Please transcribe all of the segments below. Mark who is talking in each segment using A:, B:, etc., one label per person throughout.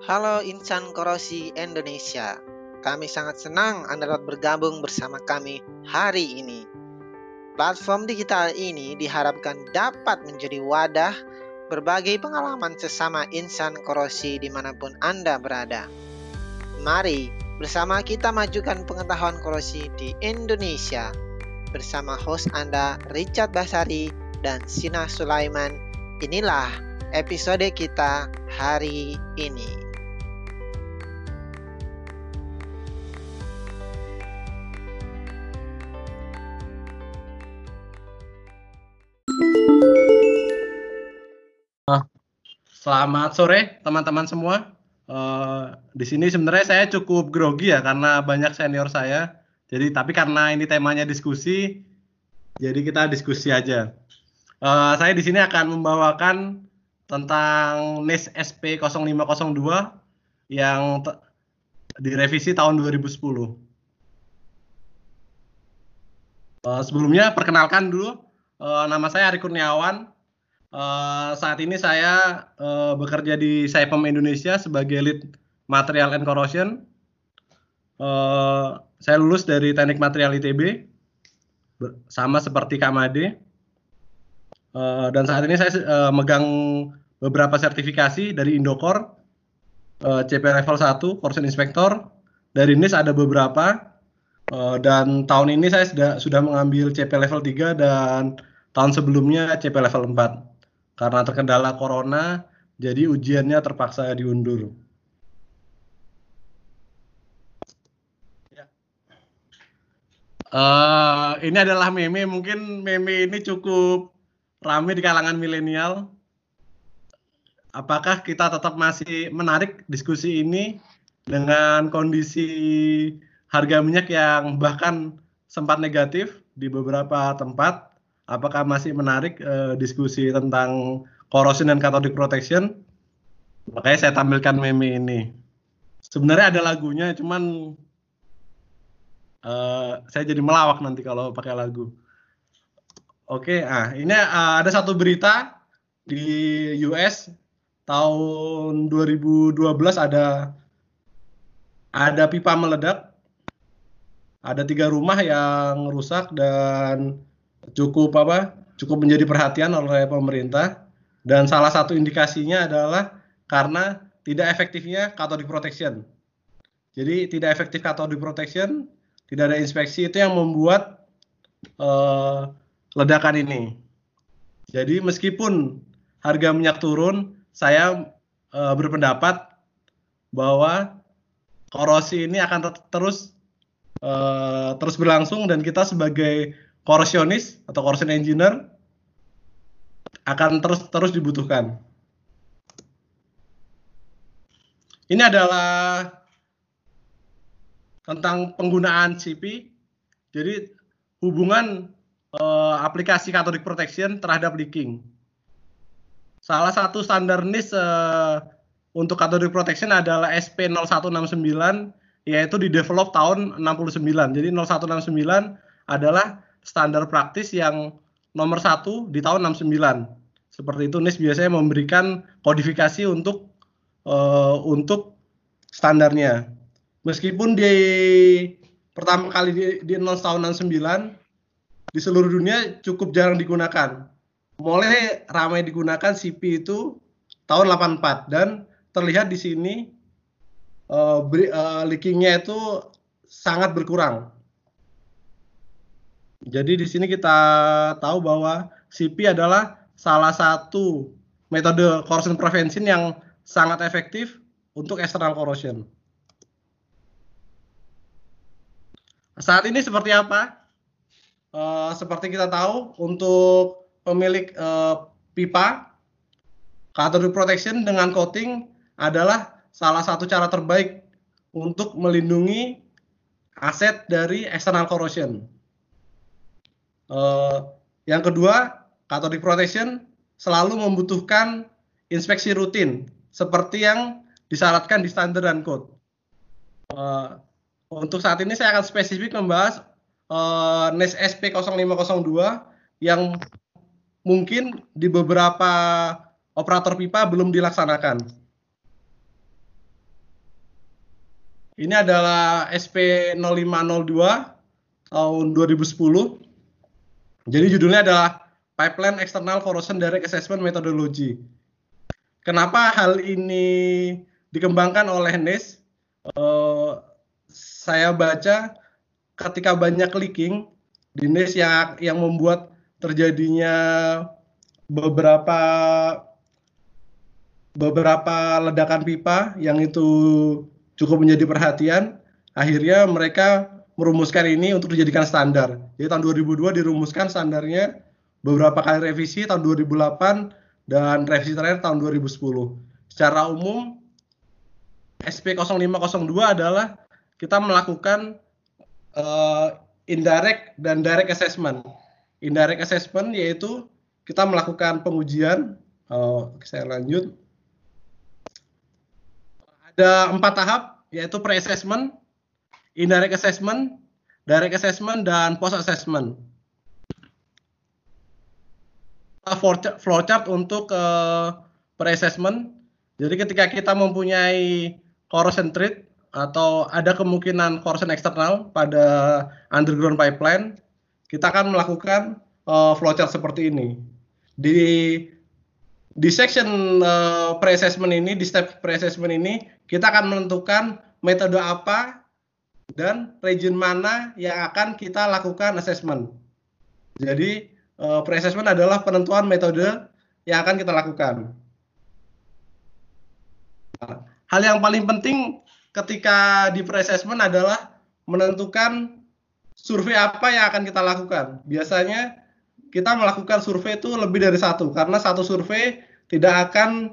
A: Halo insan korosi Indonesia. Kami sangat senang Anda dapat bergabung bersama kami hari ini. Platform digital ini diharapkan dapat menjadi wadah berbagai pengalaman sesama insan korosi di mana pun Anda berada. Mari bersama kita majukan pengetahuan korosi di Indonesia bersama host Anda Richard Basari dan Sina Sulaiman. Inilah episode kita hari ini.
B: Selamat sore teman-teman semua. Uh, di sini sebenarnya saya cukup grogi ya karena banyak senior saya. Jadi tapi karena ini temanya diskusi, jadi kita diskusi aja. Uh, saya di sini akan membawakan tentang NIS SP 0502 yang direvisi tahun 2010. Uh, sebelumnya perkenalkan dulu, uh, nama saya Ari Kurniawan, Uh, saat ini saya uh, bekerja di Saipem Indonesia sebagai lead material and corrosion. Uh, saya lulus dari Teknik Material ITB, sama seperti Kak Made. Uh, dan saat ini saya uh, megang beberapa sertifikasi dari Indocor, uh, CP Level 1, Corrosion Inspector. Dari NIS ada beberapa. Uh, dan tahun ini saya sudah sudah mengambil CP Level 3 dan tahun sebelumnya CP Level 4 karena terkendala corona, jadi ujiannya terpaksa diundur. Uh, ini adalah meme, mungkin meme ini cukup ramai di kalangan milenial. Apakah kita tetap masih menarik diskusi ini dengan kondisi harga minyak yang bahkan sempat negatif di beberapa tempat? Apakah masih menarik uh, diskusi tentang corrosion dan cathodic protection? Makanya saya tampilkan meme ini. Sebenarnya ada lagunya, cuman uh, saya jadi melawak nanti kalau pakai lagu. Oke, ah ini uh, ada satu berita di US tahun 2012 ada ada pipa meledak, ada tiga rumah yang rusak dan cukup apa cukup menjadi perhatian oleh pemerintah dan salah satu indikasinya adalah karena tidak efektifnya cathodic protection. Jadi tidak efektif cathodic protection, tidak ada inspeksi itu yang membuat uh, ledakan ini. Jadi meskipun harga minyak turun, saya uh, berpendapat bahwa korosi ini akan terus uh, terus berlangsung dan kita sebagai korsionis atau corrosion engineer akan terus terus dibutuhkan. Ini adalah tentang penggunaan CP. Jadi hubungan uh, aplikasi cathodic protection terhadap leaking. Salah satu standar NIS uh, untuk cathodic protection adalah SP0169 yaitu di develop tahun 69. Jadi 0169 adalah standar praktis yang nomor satu di tahun 69. Seperti itu NIS biasanya memberikan kodifikasi untuk uh, untuk standarnya. Meskipun di pertama kali di, di tahun 69 di seluruh dunia cukup jarang digunakan. Mulai ramai digunakan CP itu tahun 84 dan terlihat di sini uh, uh, leakingnya itu sangat berkurang jadi di sini kita tahu bahwa CP adalah salah satu metode corrosion prevention yang sangat efektif untuk external corrosion. Saat ini seperti apa? Uh, seperti kita tahu untuk pemilik uh, pipa cathode protection dengan coating adalah salah satu cara terbaik untuk melindungi aset dari external corrosion. Uh, yang kedua, cathodic protection selalu membutuhkan inspeksi rutin seperti yang disyaratkan di standar dan code. Uh, untuk saat ini saya akan spesifik membahas uh, NES SP 0502 yang mungkin di beberapa operator pipa belum dilaksanakan. Ini adalah SP 0502 tahun 2010. Jadi judulnya adalah Pipeline External Corrosion Direct Assessment Methodology. Kenapa hal ini dikembangkan oleh NIST? Uh, saya baca ketika banyak clicking di NIST yang yang membuat terjadinya beberapa beberapa ledakan pipa yang itu cukup menjadi perhatian. Akhirnya mereka merumuskan ini untuk dijadikan standar. Jadi tahun 2002 dirumuskan standarnya beberapa kali revisi tahun 2008 dan revisi terakhir tahun 2010. Secara umum SP0502 adalah kita melakukan uh, indirect dan direct assessment. Indirect assessment yaitu kita melakukan pengujian. Uh, saya lanjut. Ada empat tahap yaitu pre-assessment, indirect assessment, direct assessment, dan post assessment flowchart untuk uh, pre-assessment. Jadi ketika kita mempunyai corrosion threat atau ada kemungkinan corrosion eksternal pada underground pipeline, kita akan melakukan uh, flowchart seperti ini. Di di section uh, pre-assessment ini, di step pre-assessment ini, kita akan menentukan metode apa dan region mana yang akan kita lakukan assessment. Jadi uh, pre-assessment adalah penentuan metode yang akan kita lakukan. hal yang paling penting ketika di pre-assessment adalah menentukan survei apa yang akan kita lakukan. Biasanya kita melakukan survei itu lebih dari satu karena satu survei tidak akan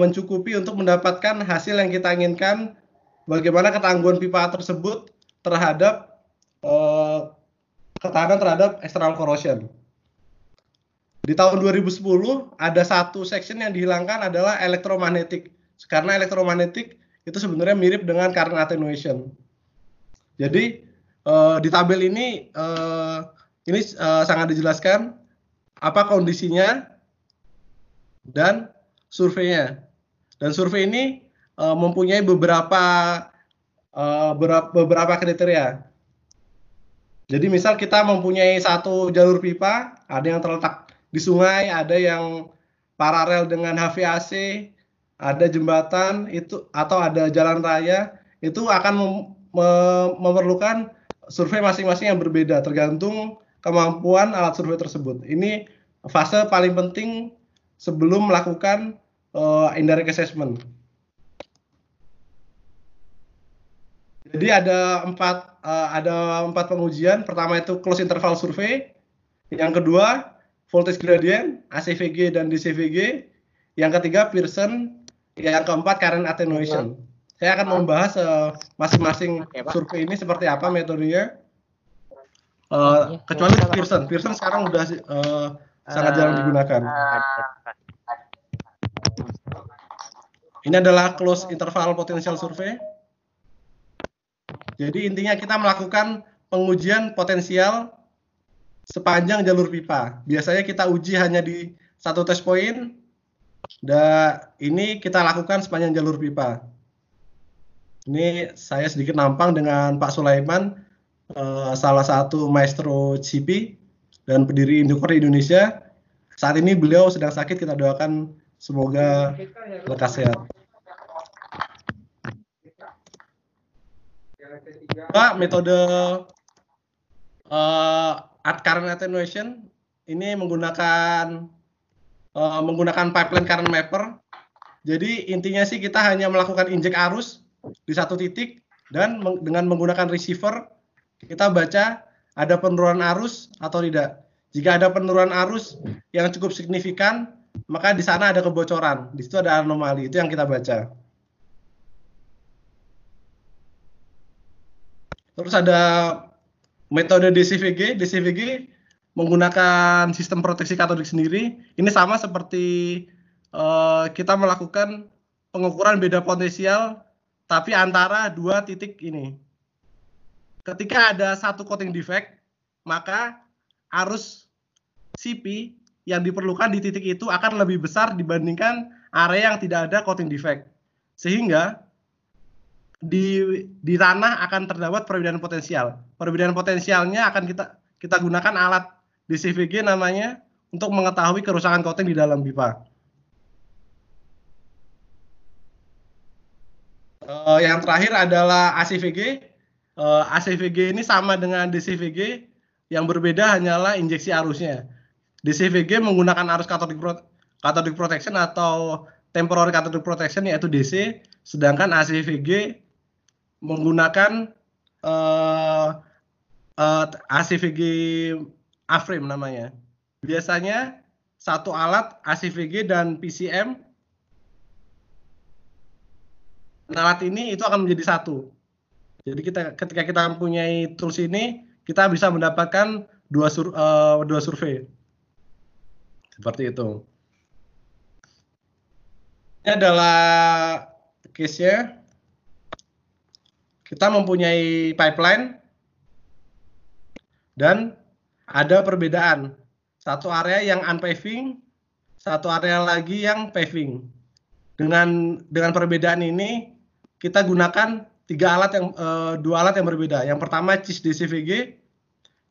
B: mencukupi untuk mendapatkan hasil yang kita inginkan bagaimana ketangguhan pipa tersebut terhadap uh, ketahanan terhadap external corrosion. Di tahun 2010 ada satu section yang dihilangkan adalah elektromagnetik. Karena elektromagnetik itu sebenarnya mirip dengan current attenuation. Jadi uh, di tabel ini uh, ini uh, sangat dijelaskan apa kondisinya dan surveinya. Dan survei ini uh, mempunyai beberapa uh, beberapa kriteria. Jadi misal kita mempunyai satu jalur pipa, ada yang terletak di sungai, ada yang paralel dengan HVAC, ada jembatan itu atau ada jalan raya, itu akan mem memerlukan survei masing-masing yang berbeda tergantung kemampuan alat survei tersebut. Ini fase paling penting sebelum melakukan uh, indirect assessment. Jadi ada empat uh, ada empat pengujian. Pertama itu close interval survey. Yang kedua voltage gradient, ACVG dan DCVG. Yang ketiga Pearson, yang keempat current attenuation. Saya akan membahas uh, masing-masing survei ini seperti apa metodenya. Uh, kecuali Pearson, Pearson sekarang udah uh, sangat jarang digunakan. Ini adalah close interval potential survey. Jadi intinya kita melakukan pengujian potensial sepanjang jalur pipa. Biasanya kita uji hanya di satu test point. Dan ini kita lakukan sepanjang jalur pipa. Ini saya sedikit nampang dengan Pak Sulaiman, eh, salah satu maestro CP dan pendiri Indukor Indonesia. Saat ini beliau sedang sakit, kita doakan semoga lekas sehat. Pak, metode uh, current attenuation ini menggunakan uh, menggunakan pipeline current mapper. Jadi intinya sih kita hanya melakukan injek arus di satu titik dan meng dengan menggunakan receiver kita baca ada penurunan arus atau tidak. Jika ada penurunan arus yang cukup signifikan, maka di sana ada kebocoran. Di situ ada anomali. Itu yang kita baca. Terus ada metode DCVG, DCVG menggunakan sistem proteksi katodik sendiri. Ini sama seperti uh, kita melakukan pengukuran beda potensial tapi antara dua titik ini. Ketika ada satu coating defect, maka arus CP yang diperlukan di titik itu akan lebih besar dibandingkan area yang tidak ada coating defect. Sehingga di di tanah akan terdapat perbedaan potensial. Perbedaan potensialnya akan kita kita gunakan alat DCVG namanya untuk mengetahui kerusakan coating di dalam pipa. Uh, yang terakhir adalah ACVG. Uh, eh, ACVG ini sama dengan DCVG, yang berbeda hanyalah injeksi arusnya. DCVG menggunakan arus cathodic, pro cathodic protection atau temporary cathodic protection yaitu DC, sedangkan ACVG menggunakan uh, uh, ACVG A-frame namanya. Biasanya satu alat ACVG dan PCM alat ini itu akan menjadi satu. Jadi kita ketika kita mempunyai tools ini kita bisa mendapatkan dua sur, uh, dua survei seperti itu. Ini adalah case-nya kita mempunyai pipeline dan ada perbedaan. Satu area yang unpaving, satu area lagi yang paving. Dengan dengan perbedaan ini kita gunakan tiga alat yang uh, dua alat yang berbeda. Yang pertama CIS DCVG,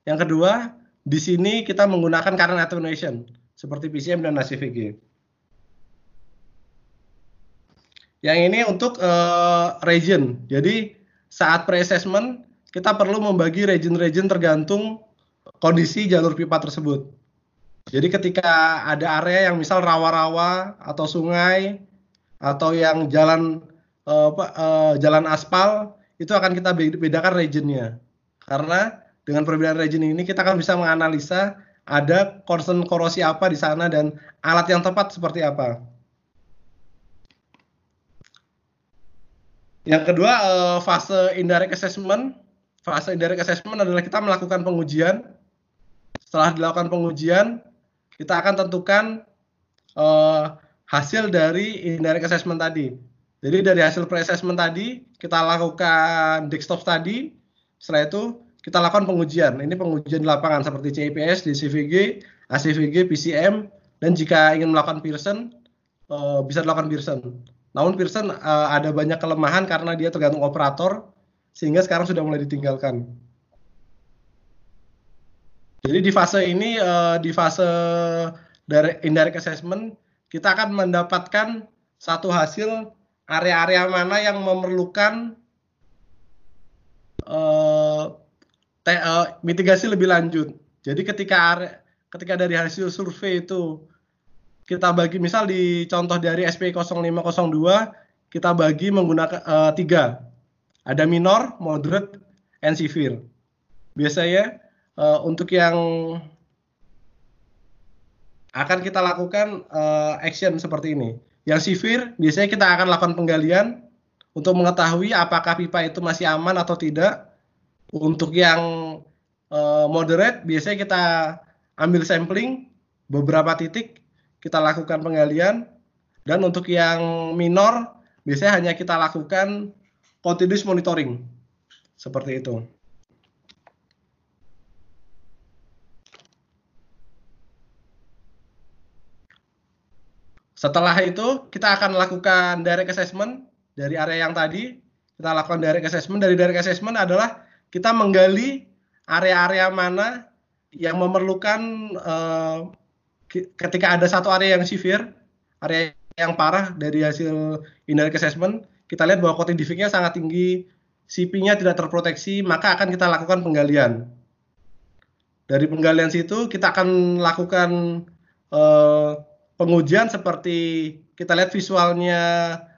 B: yang kedua di sini kita menggunakan current attenuation seperti PCM dan ACVG. Yang ini untuk uh, region. Jadi saat pre-assessment kita perlu membagi region-region tergantung kondisi jalur pipa tersebut. Jadi ketika ada area yang misal rawa-rawa atau sungai atau yang jalan uh, uh, jalan aspal itu akan kita bedakan regionnya. Karena dengan perbedaan region ini kita akan bisa menganalisa ada concern korosi apa di sana dan alat yang tepat seperti apa. Yang kedua uh, fase indirect assessment. Fase indirect assessment adalah kita melakukan pengujian. Setelah dilakukan pengujian, kita akan tentukan uh, hasil dari indirect assessment tadi. Jadi dari hasil pre-assessment tadi, kita lakukan desktop tadi. Setelah itu kita lakukan pengujian. Ini pengujian di lapangan seperti CIPS, DCVG, ACVG, PCM, dan jika ingin melakukan Pearson, uh, bisa dilakukan Pearson. Namun Pearson uh, ada banyak kelemahan karena dia tergantung operator sehingga sekarang sudah mulai ditinggalkan. Jadi di fase ini uh, di fase dari indirect assessment kita akan mendapatkan satu hasil area-area mana yang memerlukan uh, te, uh, mitigasi lebih lanjut. Jadi ketika area, ketika dari hasil survei itu kita bagi misal di contoh dari SP 0502 kita bagi menggunakan uh, tiga ada minor, moderate, and severe. Biasanya uh, untuk yang akan kita lakukan uh, action seperti ini. Yang severe biasanya kita akan lakukan penggalian untuk mengetahui apakah pipa itu masih aman atau tidak. Untuk yang uh, moderate biasanya kita ambil sampling beberapa titik kita lakukan penggalian dan untuk yang minor biasanya hanya kita lakukan continuous monitoring seperti itu. Setelah itu kita akan lakukan direct assessment dari area yang tadi. Kita lakukan direct assessment. Dari direct assessment adalah kita menggali area-area mana yang memerlukan uh, ketika ada satu area yang severe, area yang parah dari hasil indirect assessment, kita lihat bahwa coating defect-nya sangat tinggi, CP-nya tidak terproteksi, maka akan kita lakukan penggalian. Dari penggalian situ kita akan lakukan uh, pengujian seperti kita lihat visualnya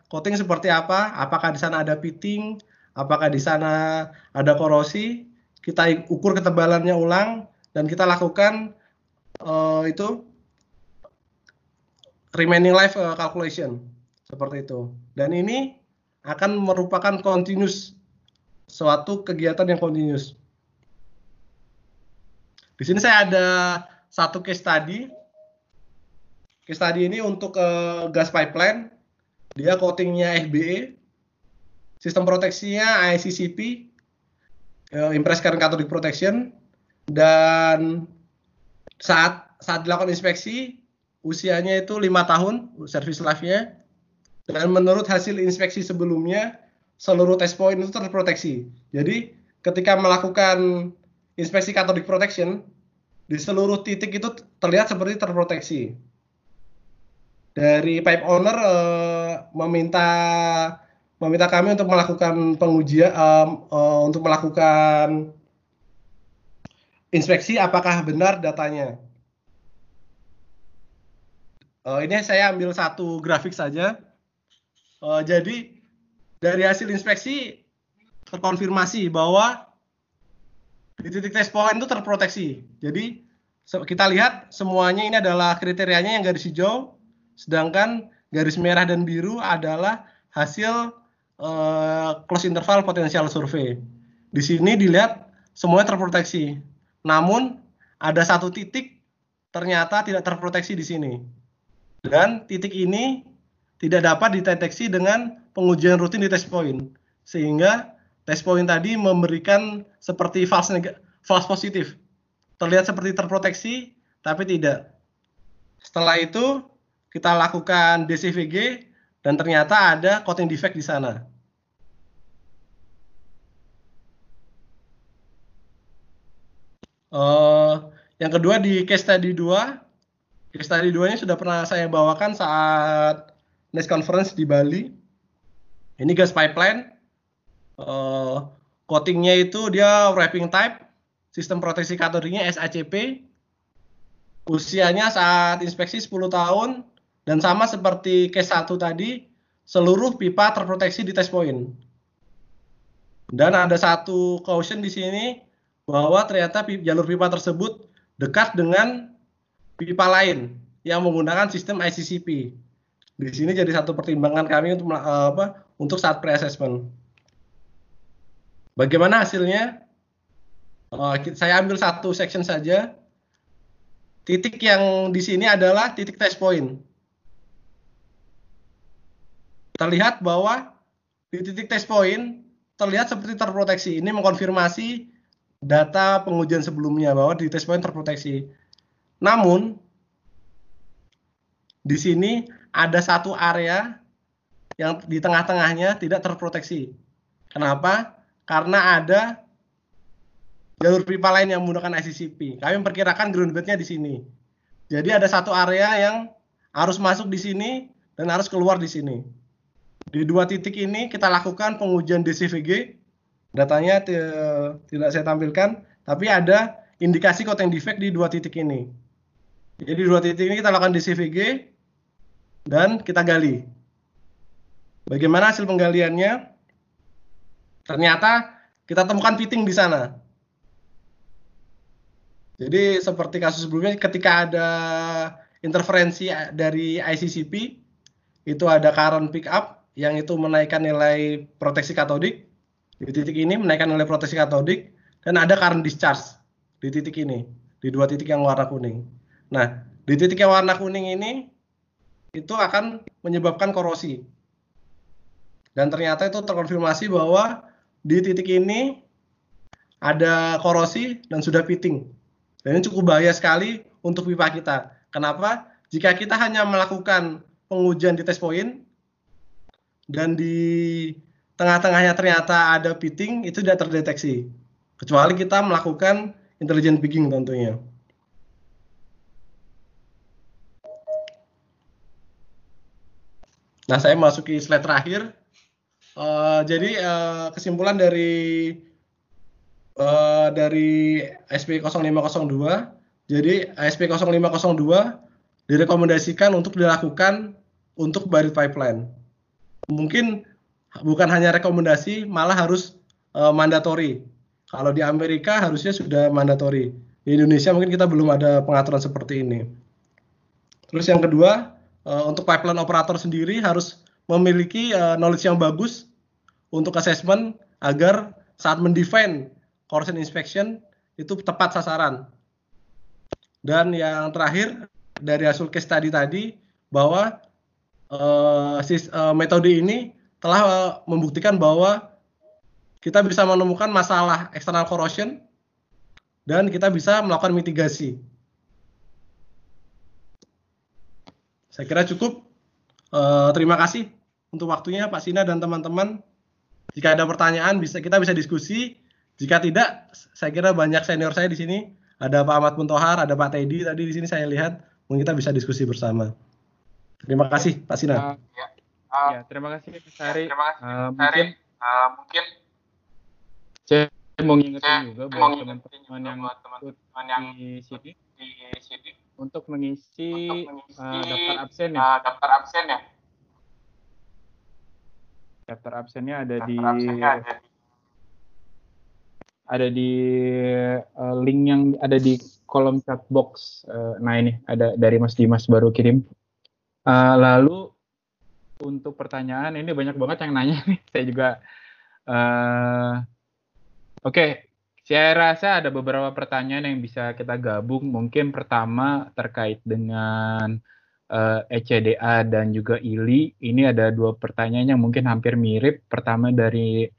B: coating seperti apa, apakah di sana ada pitting, apakah di sana ada korosi, kita ukur ketebalannya ulang dan kita lakukan uh, itu remaining life uh, calculation seperti itu. Dan ini akan merupakan continuous suatu kegiatan yang continuous. Di sini saya ada satu case study. Case study ini untuk uh, gas pipeline. Dia coatingnya FBE. Sistem proteksinya ICCP. Uh, Impress Current Cathodic Protection. Dan saat saat dilakukan inspeksi usianya itu lima tahun service life-nya dan menurut hasil inspeksi sebelumnya seluruh test point itu terproteksi. Jadi ketika melakukan inspeksi cathodic protection di seluruh titik itu terlihat seperti terproteksi. Dari pipe owner uh, meminta meminta kami untuk melakukan pengujian uh, uh, untuk melakukan inspeksi apakah benar datanya. Uh, ini saya ambil satu grafik saja. Uh, jadi dari hasil inspeksi terkonfirmasi bahwa di titik test point itu terproteksi. Jadi kita lihat semuanya ini adalah kriterianya yang garis hijau, sedangkan garis merah dan biru adalah hasil uh, close interval potential survey. Di sini dilihat semuanya terproteksi. Namun ada satu titik ternyata tidak terproteksi di sini. Dan titik ini tidak dapat dideteksi dengan pengujian rutin di test point. Sehingga test point tadi memberikan seperti false, false positif. Terlihat seperti terproteksi, tapi tidak. Setelah itu, kita lakukan DCVG, dan ternyata ada coating defect di sana. Uh, yang kedua di case study 2, case study 2 nya sudah pernah saya bawakan saat next conference di Bali ini gas pipeline. Uh, coatingnya itu dia wrapping type. Sistem proteksi katodiknya SACP. Usianya saat inspeksi 10 tahun. Dan sama seperti case 1 tadi, seluruh pipa terproteksi di test point. Dan ada satu caution di sini bahwa ternyata jalur pipa tersebut dekat dengan pipa lain yang menggunakan sistem ICCP. Di sini jadi satu pertimbangan kami untuk uh, apa untuk saat pre-assessment. Bagaimana hasilnya? Uh, saya ambil satu section saja. Titik yang di sini adalah titik test point. Terlihat bahwa di titik test point terlihat seperti terproteksi. Ini mengkonfirmasi data pengujian sebelumnya bahwa di test point terproteksi. Namun di sini ada satu area yang di tengah-tengahnya tidak terproteksi. Kenapa? Karena ada jalur pipa lain yang menggunakan ICCP. Kami memperkirakan ground bednya di sini. Jadi ada satu area yang harus masuk di sini dan harus keluar di sini. Di dua titik ini kita lakukan pengujian DCVG. Datanya tidak saya tampilkan, tapi ada indikasi coating defect di dua titik ini. Jadi dua titik ini kita lakukan DCVG dan kita gali. Bagaimana hasil penggaliannya? Ternyata kita temukan fitting di sana. Jadi seperti kasus sebelumnya ketika ada interferensi dari ICCP itu ada current pick up yang itu menaikkan nilai proteksi katodik di titik ini menaikkan nilai proteksi katodik dan ada current discharge di titik ini di dua titik yang warna kuning. Nah di titik yang warna kuning ini itu akan menyebabkan korosi dan ternyata itu terkonfirmasi bahwa di titik ini ada korosi dan sudah fitting. Dan ini cukup bahaya sekali untuk pipa kita. Kenapa? Jika kita hanya melakukan pengujian di test point dan di tengah-tengahnya ternyata ada fitting, itu tidak terdeteksi. Kecuali kita melakukan intelligent pigging tentunya. Nah, saya masuki slide terakhir. Uh, jadi uh, kesimpulan dari uh, dari SP 0502, jadi SP 0502 direkomendasikan untuk dilakukan untuk buried pipeline. Mungkin bukan hanya rekomendasi, malah harus uh, mandatory. Kalau di Amerika harusnya sudah mandatory. Di Indonesia mungkin kita belum ada pengaturan seperti ini. Terus yang kedua, uh, untuk pipeline operator sendiri harus memiliki uh, knowledge yang bagus untuk assessment agar saat mendefine corrosion inspection itu tepat sasaran. Dan yang terakhir dari hasil case study tadi bahwa uh, sis, uh, metode ini telah uh, membuktikan bahwa kita bisa menemukan masalah external corrosion dan kita bisa melakukan mitigasi. Saya kira cukup. Uh, terima kasih untuk waktunya Pak Sina dan teman-teman. Jika ada pertanyaan bisa kita bisa diskusi. Jika tidak, saya kira banyak senior saya di sini. Ada Pak Ahmad Muntohar, ada Pak Teddy tadi di sini saya lihat. Mungkin kita bisa diskusi bersama. Terima kasih Pak Sinar. Uh,
C: ya. Uh, ya, terima kasih Pak Sari. Terima kasih uh, mungkin uh, mungkin saya mau ngingetin juga buat teman-teman yang, teman-teman yang di sini di sini untuk mengisi, untuk mengisi uh, daftar absen ya. Uh, daftar absen ya. Daftar absennya ada daftar di absennya ada di ada di uh, link yang ada di kolom chat box. Uh, nah ini ada dari Mas Dimas baru kirim. Uh, lalu untuk pertanyaan ini banyak banget yang nanya nih. Saya juga uh, oke. Okay. Saya rasa ada beberapa pertanyaan yang bisa kita gabung. Mungkin pertama terkait dengan uh, ECDA dan juga ILI. Ini ada dua pertanyaan yang mungkin hampir mirip. Pertama dari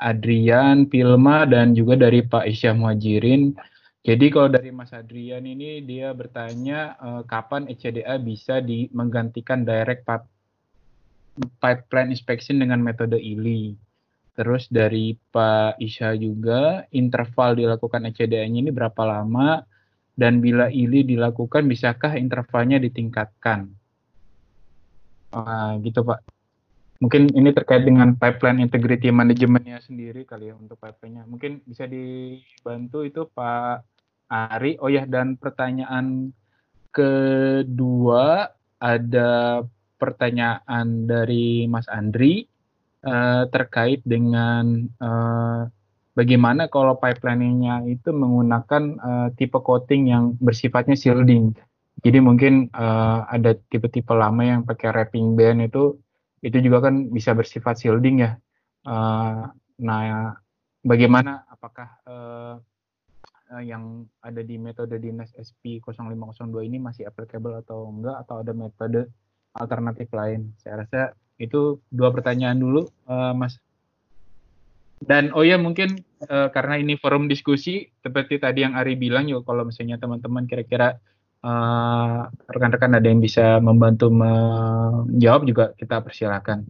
C: Adrian, Pilma, dan juga dari Pak Isya Muhajirin. Jadi kalau dari Mas Adrian ini dia bertanya uh, kapan ECDA bisa menggantikan direct pipeline inspection dengan metode ILI. Terus dari Pak Isya juga, interval dilakukan ECDA-nya ini berapa lama, dan bila ILI dilakukan, bisakah intervalnya ditingkatkan? Uh, gitu Pak. Mungkin ini terkait dengan pipeline integrity manajemennya sendiri kali ya untuk pipeline-nya. Mungkin bisa dibantu itu Pak Ari. Oh ya, dan pertanyaan kedua ada pertanyaan dari Mas Andri uh, terkait dengan uh, bagaimana kalau pipeline-nya itu menggunakan uh, tipe coating yang bersifatnya shielding. Jadi mungkin uh, ada tipe-tipe lama yang pakai wrapping band itu itu juga kan bisa bersifat shielding ya. Uh, nah, bagaimana apakah uh, yang ada di metode dinas SP 0502 ini masih applicable atau enggak atau ada metode alternatif lain? Saya rasa itu dua pertanyaan dulu, uh, Mas. Dan oh ya mungkin uh, karena ini forum diskusi, seperti tadi yang Ari bilang yuk kalau misalnya teman-teman kira-kira uh, rekan-rekan ada yang bisa membantu menjawab juga kita persilakan.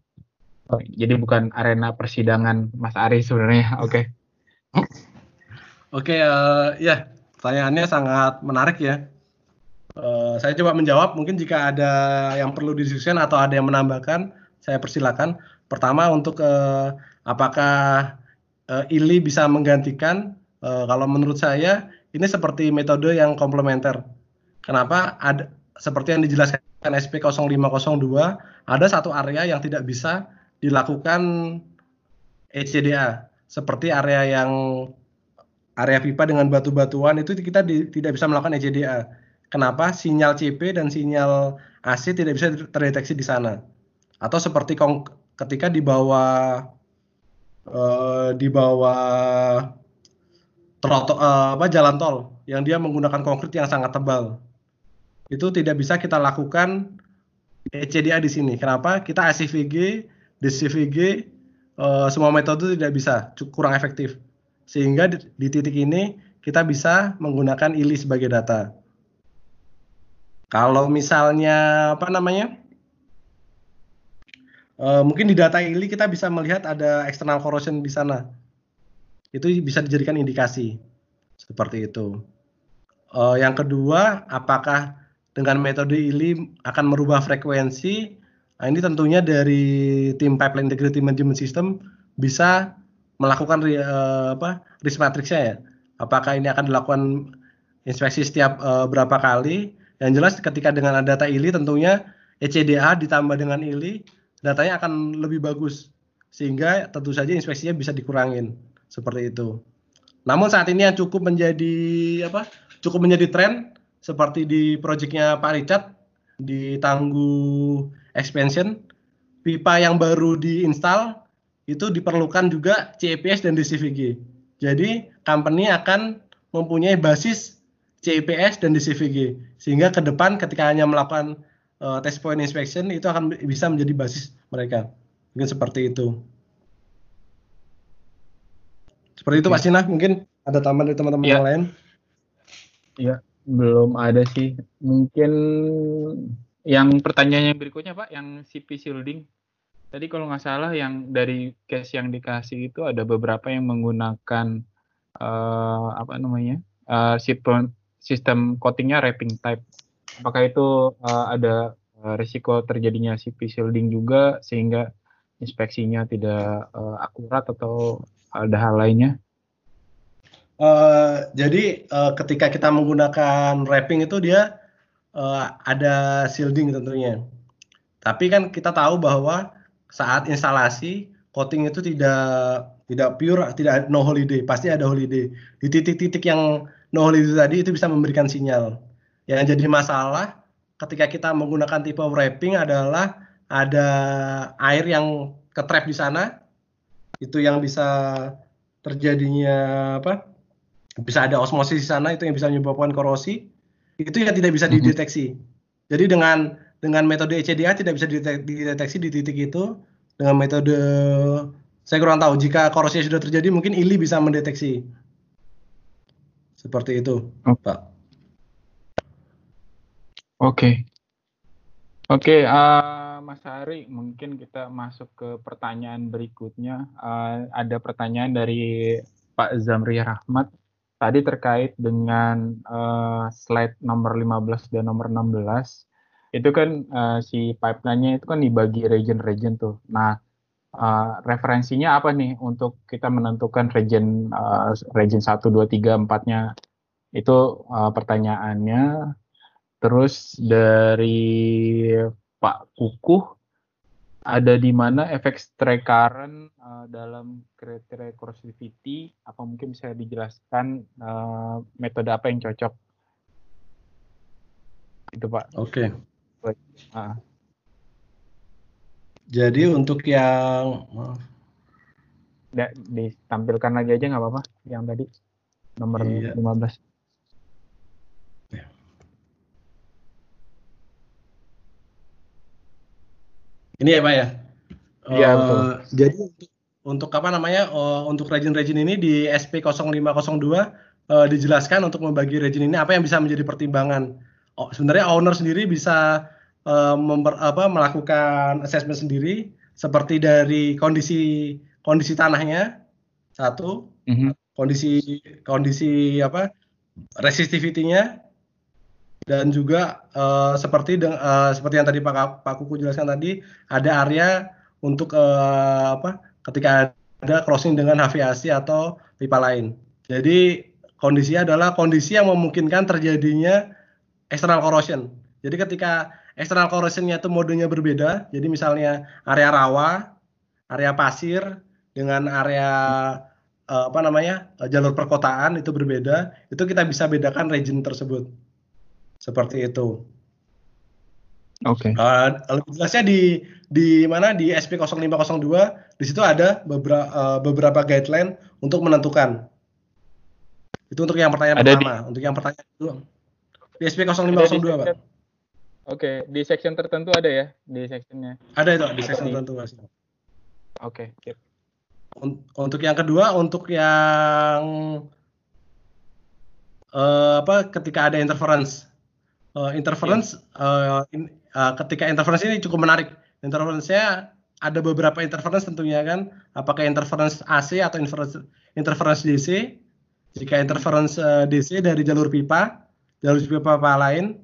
C: Oh, jadi bukan arena persidangan Mas Ari sebenarnya, oke?
B: Oke, okay, uh, ya pertanyaannya sangat menarik ya. Uh, saya coba menjawab. Mungkin jika ada yang perlu didiskusikan atau ada yang menambahkan, saya persilakan. Pertama untuk uh, apakah uh, ILI bisa menggantikan? Uh, kalau menurut saya ini seperti metode yang komplementer. Kenapa? Ada seperti yang dijelaskan SP 0502 ada satu area yang tidak bisa dilakukan ECDA seperti area yang area pipa dengan batu-batuan itu kita di, tidak bisa melakukan ECDA. Kenapa? Sinyal CP dan sinyal AC tidak bisa terdeteksi di sana atau seperti ketika di bawah uh, di bawah troto, uh, apa jalan tol yang dia menggunakan konkrit yang sangat tebal itu tidak bisa kita lakukan ECDA di sini. Kenapa? Kita ACVG, DCVG, uh, semua metode tidak bisa, kurang efektif. Sehingga di, di titik ini kita bisa menggunakan ILI sebagai data. Kalau misalnya apa namanya? Uh, mungkin di data ini kita bisa melihat ada external corrosion di sana. Itu bisa dijadikan indikasi seperti itu. Uh, yang kedua, apakah dengan metode ini akan merubah frekuensi? Nah, ini tentunya dari tim pipeline integrity management system bisa melakukan uh, apa risk matrixnya ya. Apakah ini akan dilakukan inspeksi setiap uh, berapa kali? Yang jelas ketika dengan data ILI tentunya ECDA ditambah dengan ILI datanya akan lebih bagus sehingga tentu saja inspeksinya bisa dikurangin seperti itu. Namun saat ini yang cukup menjadi apa? Cukup menjadi tren seperti di proyeknya Pak Richard di Tangguh Expansion pipa yang baru diinstal itu diperlukan juga CEPS dan DCVG. Jadi company akan mempunyai basis CEPS dan DCVG sehingga ke depan ketika hanya melakukan uh, test point inspection itu akan bisa menjadi basis mereka. Mungkin seperti itu. Seperti itu Pak Sina, mungkin ada tambahan dari teman-teman ya. yang lain?
C: Iya, belum ada sih. Mungkin yang pertanyaan yang berikutnya Pak, yang CP shielding. Tadi kalau nggak salah yang dari case yang dikasih itu ada beberapa yang menggunakan uh, apa namanya uh, sistem sistem coatingnya wrapping type. Apakah itu uh, ada risiko terjadinya CP shielding juga sehingga inspeksinya tidak uh, akurat atau ada hal lainnya?
B: Uh, jadi uh, ketika kita menggunakan wrapping itu dia uh, ada shielding tentunya. Tapi kan kita tahu bahwa saat instalasi coating itu tidak tidak pure, tidak no holiday, pasti ada holiday. Di titik-titik yang no holiday tadi itu bisa memberikan sinyal. Yang jadi masalah ketika kita menggunakan tipe wrapping adalah ada air yang ketrap di sana, itu yang bisa terjadinya apa? Bisa ada osmosis di sana, itu yang bisa menyebabkan korosi. Itu yang tidak bisa mhm. dideteksi. Jadi dengan dengan metode ECDA tidak bisa dideteksi di titik itu dengan metode saya kurang tahu jika korosi sudah terjadi mungkin ILI bisa mendeteksi seperti itu oh. Pak
C: oke oke uh, Mas Hari mungkin kita masuk ke pertanyaan berikutnya uh, ada pertanyaan dari Pak Zamri Rahmat tadi terkait dengan uh, slide nomor 15 dan nomor 16 itu kan uh, si pipeline-nya itu kan dibagi region-region tuh. Nah, uh, referensinya apa nih untuk kita menentukan region uh, region 1 2 3 4-nya? Itu uh, pertanyaannya. Terus dari Pak Kukuh ada di mana efek strike current uh, dalam kriteria corrosivity apa mungkin bisa dijelaskan uh, metode apa yang cocok itu pak
B: oke okay. Ah. Jadi untuk yang.
C: Da, ditampilkan lagi aja nggak apa-apa yang tadi nomor iya. 15.
B: Ini ya Pak ya? Iya uh, Jadi untuk, untuk apa namanya uh, untuk region-region ini di SP 0502 uh, dijelaskan untuk membagi region ini apa yang bisa menjadi pertimbangan. Oh, sebenarnya owner sendiri bisa uh, memper, apa, melakukan assessment sendiri seperti dari kondisi kondisi tanahnya satu mm-hmm. kondisi kondisi apa resistivity-nya dan juga uh, seperti uh, seperti yang tadi Pak Pak Kuku jelaskan tadi ada area untuk uh, apa ketika ada crossing dengan HVAC atau pipa lain. Jadi kondisinya adalah kondisi yang memungkinkan terjadinya external corrosion. Jadi ketika external corrosionnya itu modenya berbeda. Jadi misalnya area rawa, area pasir dengan area apa namanya jalur perkotaan itu berbeda. Itu kita bisa bedakan region tersebut. Seperti itu.
C: Oke. Okay.
B: Uh, lebih jelasnya di di mana di SP 0502 di situ ada beberapa uh, beberapa guideline untuk menentukan. Itu untuk yang pertanyaan ada pertama. Di... Untuk yang pertanyaan kedua. Di SP 0502, Pak.
C: Oke, di section tertentu ada ya di sectionnya?
B: Ada itu di section tertentu mas.
C: Oke, okay,
B: Untuk yang kedua, untuk yang uh, apa? Ketika ada interference, uh, interference yeah. uh, in, uh, ketika interference ini cukup menarik. Interference-nya ada beberapa interference tentunya kan. Apakah interference AC atau interference interference DC? Jika interference uh, DC dari jalur pipa, jalur pipa apa lain,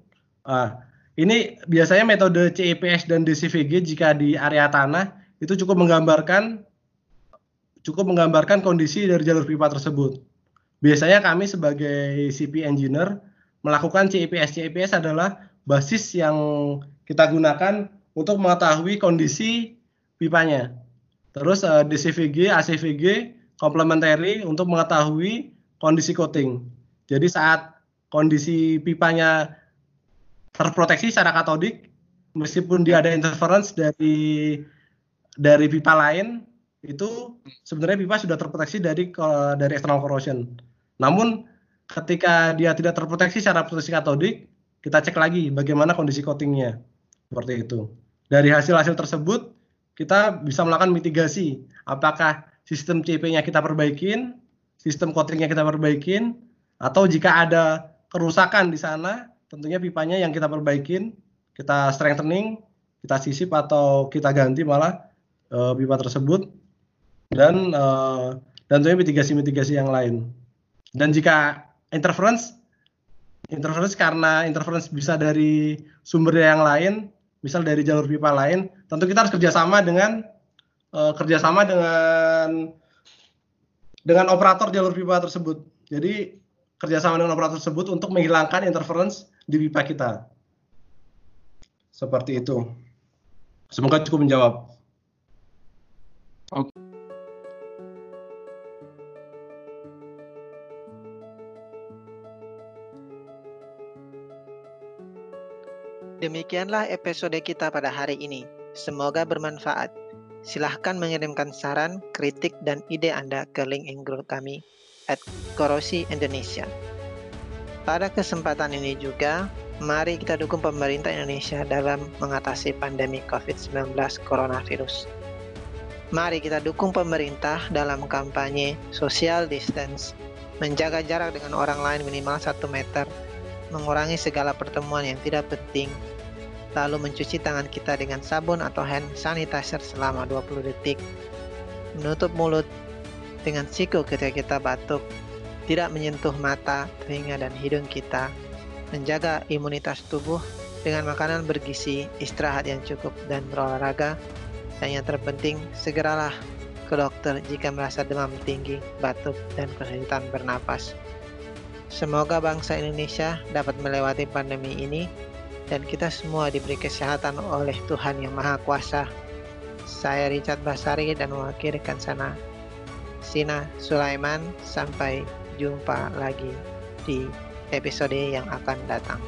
B: uh, ini biasanya metode CEPS dan DCVG jika di area tanah itu cukup menggambarkan cukup menggambarkan kondisi dari jalur pipa tersebut. Biasanya kami sebagai CP engineer melakukan CEPS. CEPS adalah basis yang kita gunakan untuk mengetahui kondisi pipanya. Terus uh, eh, DCVG, ACVG complementary untuk mengetahui kondisi coating. Jadi saat kondisi pipanya terproteksi secara katodik meskipun dia ada interference dari dari pipa lain itu sebenarnya pipa sudah terproteksi dari dari external corrosion. Namun ketika dia tidak terproteksi secara proteksi katodik, kita cek lagi bagaimana kondisi coatingnya. Seperti itu. Dari hasil-hasil tersebut kita bisa melakukan mitigasi. Apakah sistem CP-nya kita perbaikin, sistem coatingnya kita perbaikin, atau jika ada kerusakan di sana, tentunya pipanya yang kita perbaikin, kita strengthening, kita sisip atau kita ganti malah uh, pipa tersebut dan uh, dan tentunya mitigasi-mitigasi yang lain. Dan jika interference interference karena interference bisa dari sumber yang lain, misal dari jalur pipa lain, tentu kita harus kerjasama dengan uh, kerjasama dengan dengan operator jalur pipa tersebut. Jadi kerjasama dengan operator tersebut untuk menghilangkan interference di pipa kita. Seperti itu. Semoga cukup menjawab.
C: Oke.
A: Demikianlah episode kita pada hari ini. Semoga bermanfaat. Silahkan mengirimkan saran, kritik, dan ide Anda ke link grup kami at Korosi Indonesia. Pada kesempatan ini juga, mari kita dukung pemerintah Indonesia dalam mengatasi pandemi COVID-19 coronavirus. Mari kita dukung pemerintah dalam kampanye social distance, menjaga jarak dengan orang lain minimal 1 meter, mengurangi segala pertemuan yang tidak penting, lalu mencuci tangan kita dengan sabun atau hand sanitizer selama 20 detik, menutup mulut dengan siku ketika kita batuk, tidak menyentuh mata, telinga, dan hidung kita, menjaga imunitas tubuh dengan makanan bergizi, istirahat yang cukup, dan berolahraga, dan yang terpenting, segeralah ke dokter jika merasa demam tinggi, batuk, dan kesulitan bernapas. Semoga bangsa Indonesia dapat melewati pandemi ini dan kita semua diberi kesehatan oleh Tuhan Yang Maha Kuasa. Saya Richard Basari dan wakil rekan sana Sina Sulaiman. Sampai jumpa lagi di episode yang akan datang.